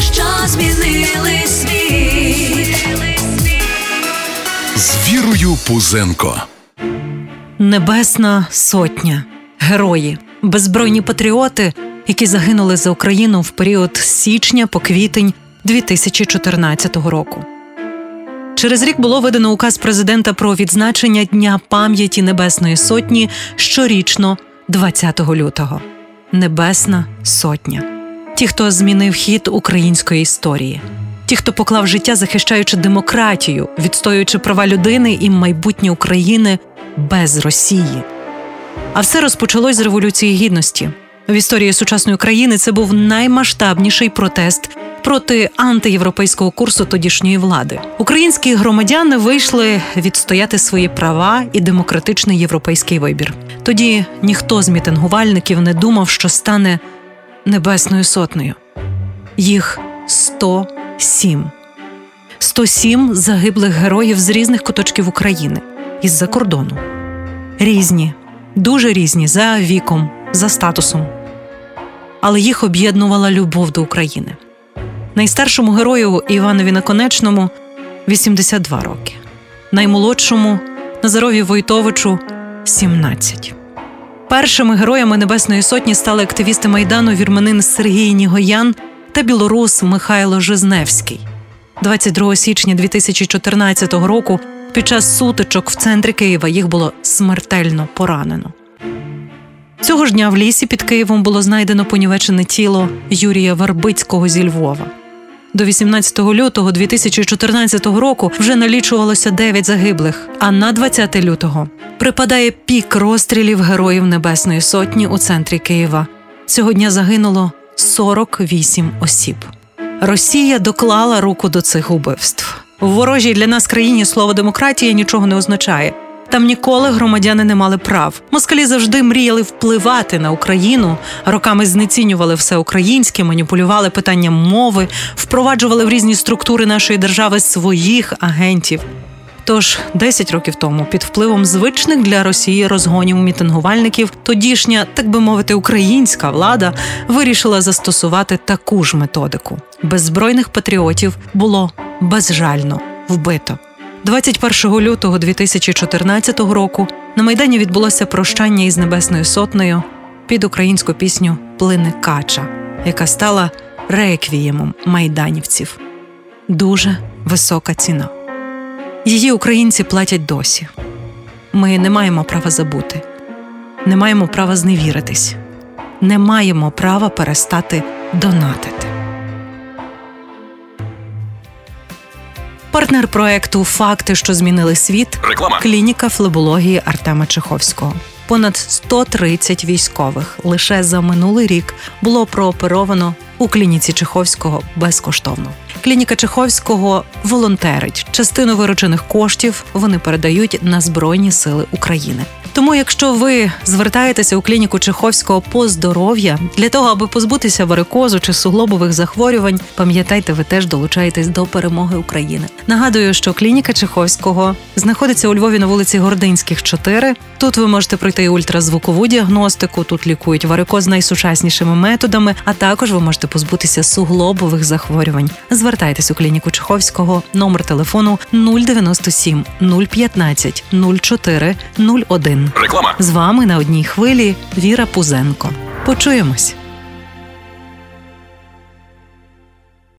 що змінили світ. З Вірою Пузенко. Небесна сотня, герої, беззбройні патріоти, які загинули за Україну в період з січня по квітень 2014 року. Через рік було видано указ президента про відзначення Дня пам'яті Небесної Сотні щорічно, 20 лютого. Небесна Сотня. Ті, хто змінив хід української історії, ті, хто поклав життя, захищаючи демократію, відстоюючи права людини і майбутнє України без Росії. А все розпочалось з Революції Гідності. В історії сучасної країни це був наймасштабніший протест проти антиєвропейського курсу тодішньої влади. Українські громадяни вийшли відстояти свої права і демократичний європейський вибір. Тоді ніхто з мітингувальників не думав, що стане небесною сотнею. Їх 107. 107 загиблих героїв з різних куточків України із-за кордону. Різні, дуже різні за віком, за статусом. Але їх об'єднувала любов до України. Найстаршому герою Іванові Наконечному 82 роки, наймолодшому Назарові Войтовичу 17. Першими героями Небесної Сотні стали активісти майдану вірменин Сергій Нігоян та білорус Михайло Жизневський. 22 січня 2014 року під час сутичок в центрі Києва їх було смертельно поранено. Цього ж дня в лісі під Києвом було знайдено понівечене тіло Юрія Варбицького зі Львова. До 18 лютого 2014 року вже налічувалося 9 загиблих. А на 20 лютого припадає пік розстрілів героїв Небесної Сотні у центрі Києва. Цього дня загинуло 48 осіб. Росія доклала руку до цих убивств. В ворожій для нас країні слово демократія нічого не означає. Там ніколи громадяни не мали прав. Москалі завжди мріяли впливати на Україну, роками знецінювали все українське, маніпулювали питанням мови, впроваджували в різні структури нашої держави своїх агентів. Тож 10 років тому, під впливом звичних для Росії розгонів мітингувальників, тодішня, так би мовити, українська влада вирішила застосувати таку ж методику. Беззбройних патріотів було безжально вбито. 21 лютого 2014 року на майдані відбулося прощання із Небесною Сотнею під українську пісню Плине Кача, яка стала реквіємом майданівців. Дуже висока ціна. Її українці платять досі. Ми не маємо права забути, не маємо права зневіритись, не маємо права перестати донатити. Партнер проекту Факти, що змінили світ Реклама. клініка флебології Артема Чеховського. Понад 130 військових лише за минулий рік було прооперовано у клініці Чеховського безкоштовно. Клініка Чеховського волонтерить. Частину виручених коштів вони передають на Збройні Сили України. Тому, якщо ви звертаєтеся у клініку Чеховського по здоров'я для того, аби позбутися варикозу чи суглобових захворювань, пам'ятайте, ви теж долучаєтесь до перемоги України. Нагадую, що клініка Чеховського знаходиться у Львові на вулиці Гординських, 4. Тут ви можете пройти ультразвукову діагностику. Тут лікують варикоз найсучаснішими методами, а також ви можете позбутися суглобових захворювань. Звертайтесь у клініку Чеховського, номер телефону 097 015 04 01. Реклама. З вами на одній хвилі Віра Пузенко. Почуємось.